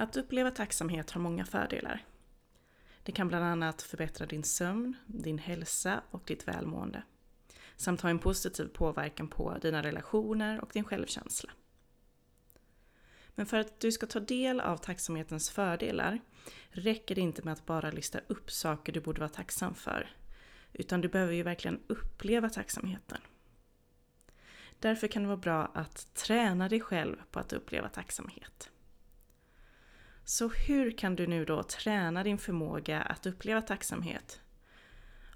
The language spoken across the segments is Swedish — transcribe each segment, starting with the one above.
Att uppleva tacksamhet har många fördelar. Det kan bland annat förbättra din sömn, din hälsa och ditt välmående. Samt ha en positiv påverkan på dina relationer och din självkänsla. Men för att du ska ta del av tacksamhetens fördelar räcker det inte med att bara lista upp saker du borde vara tacksam för. Utan du behöver ju verkligen uppleva tacksamheten. Därför kan det vara bra att träna dig själv på att uppleva tacksamhet. Så hur kan du nu då träna din förmåga att uppleva tacksamhet?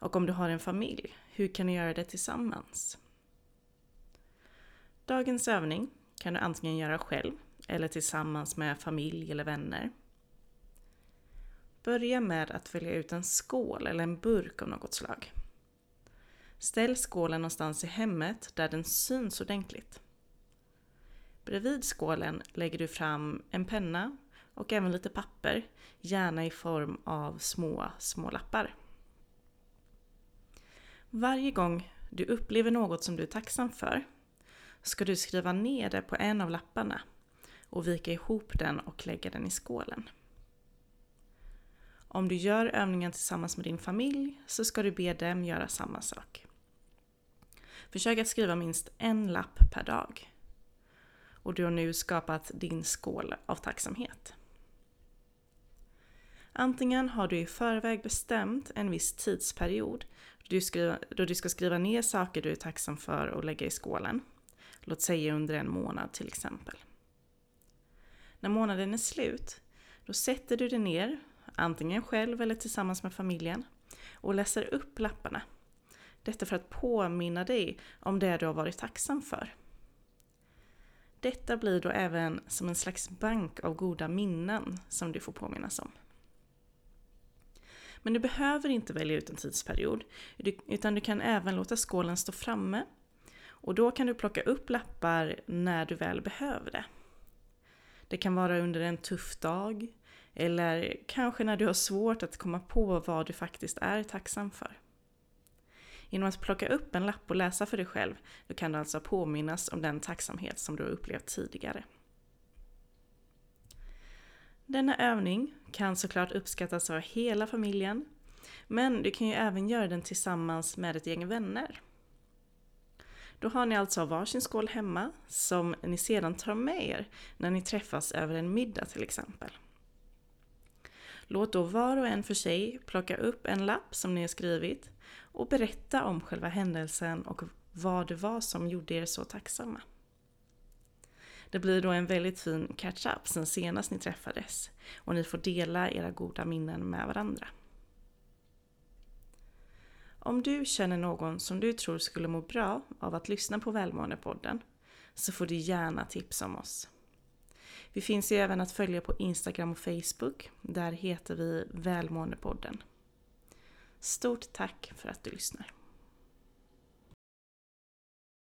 Och om du har en familj, hur kan ni göra det tillsammans? Dagens övning kan du antingen göra själv eller tillsammans med familj eller vänner. Börja med att välja ut en skål eller en burk av något slag. Ställ skålen någonstans i hemmet där den syns ordentligt. Bredvid skålen lägger du fram en penna och även lite papper, gärna i form av små, små lappar. Varje gång du upplever något som du är tacksam för ska du skriva ner det på en av lapparna och vika ihop den och lägga den i skålen. Om du gör övningen tillsammans med din familj så ska du be dem göra samma sak. Försök att skriva minst en lapp per dag. Och du har nu skapat din skål av tacksamhet. Antingen har du i förväg bestämt en viss tidsperiod då du ska skriva ner saker du är tacksam för och lägga i skålen. Låt säga under en månad till exempel. När månaden är slut, då sätter du dig ner, antingen själv eller tillsammans med familjen, och läser upp lapparna. Detta för att påminna dig om det du har varit tacksam för. Detta blir då även som en slags bank av goda minnen som du får påminnas om. Men du behöver inte välja ut en tidsperiod, utan du kan även låta skålen stå framme och då kan du plocka upp lappar när du väl behöver det. Det kan vara under en tuff dag eller kanske när du har svårt att komma på vad du faktiskt är tacksam för. Genom att plocka upp en lapp och läsa för dig själv, då kan du alltså påminnas om den tacksamhet som du har upplevt tidigare. Denna övning kan såklart uppskattas av hela familjen, men du kan ju även göra den tillsammans med ett gäng vänner. Då har ni alltså varsin skål hemma som ni sedan tar med er när ni träffas över en middag till exempel. Låt då var och en för sig plocka upp en lapp som ni har skrivit och berätta om själva händelsen och vad det var som gjorde er så tacksamma. Det blir då en väldigt fin catch-up sen senast ni träffades och ni får dela era goda minnen med varandra. Om du känner någon som du tror skulle må bra av att lyssna på Välmåendepodden så får du gärna tipsa om oss. Vi finns ju även att följa på Instagram och Facebook. Där heter vi Välmåendepodden. Stort tack för att du lyssnar.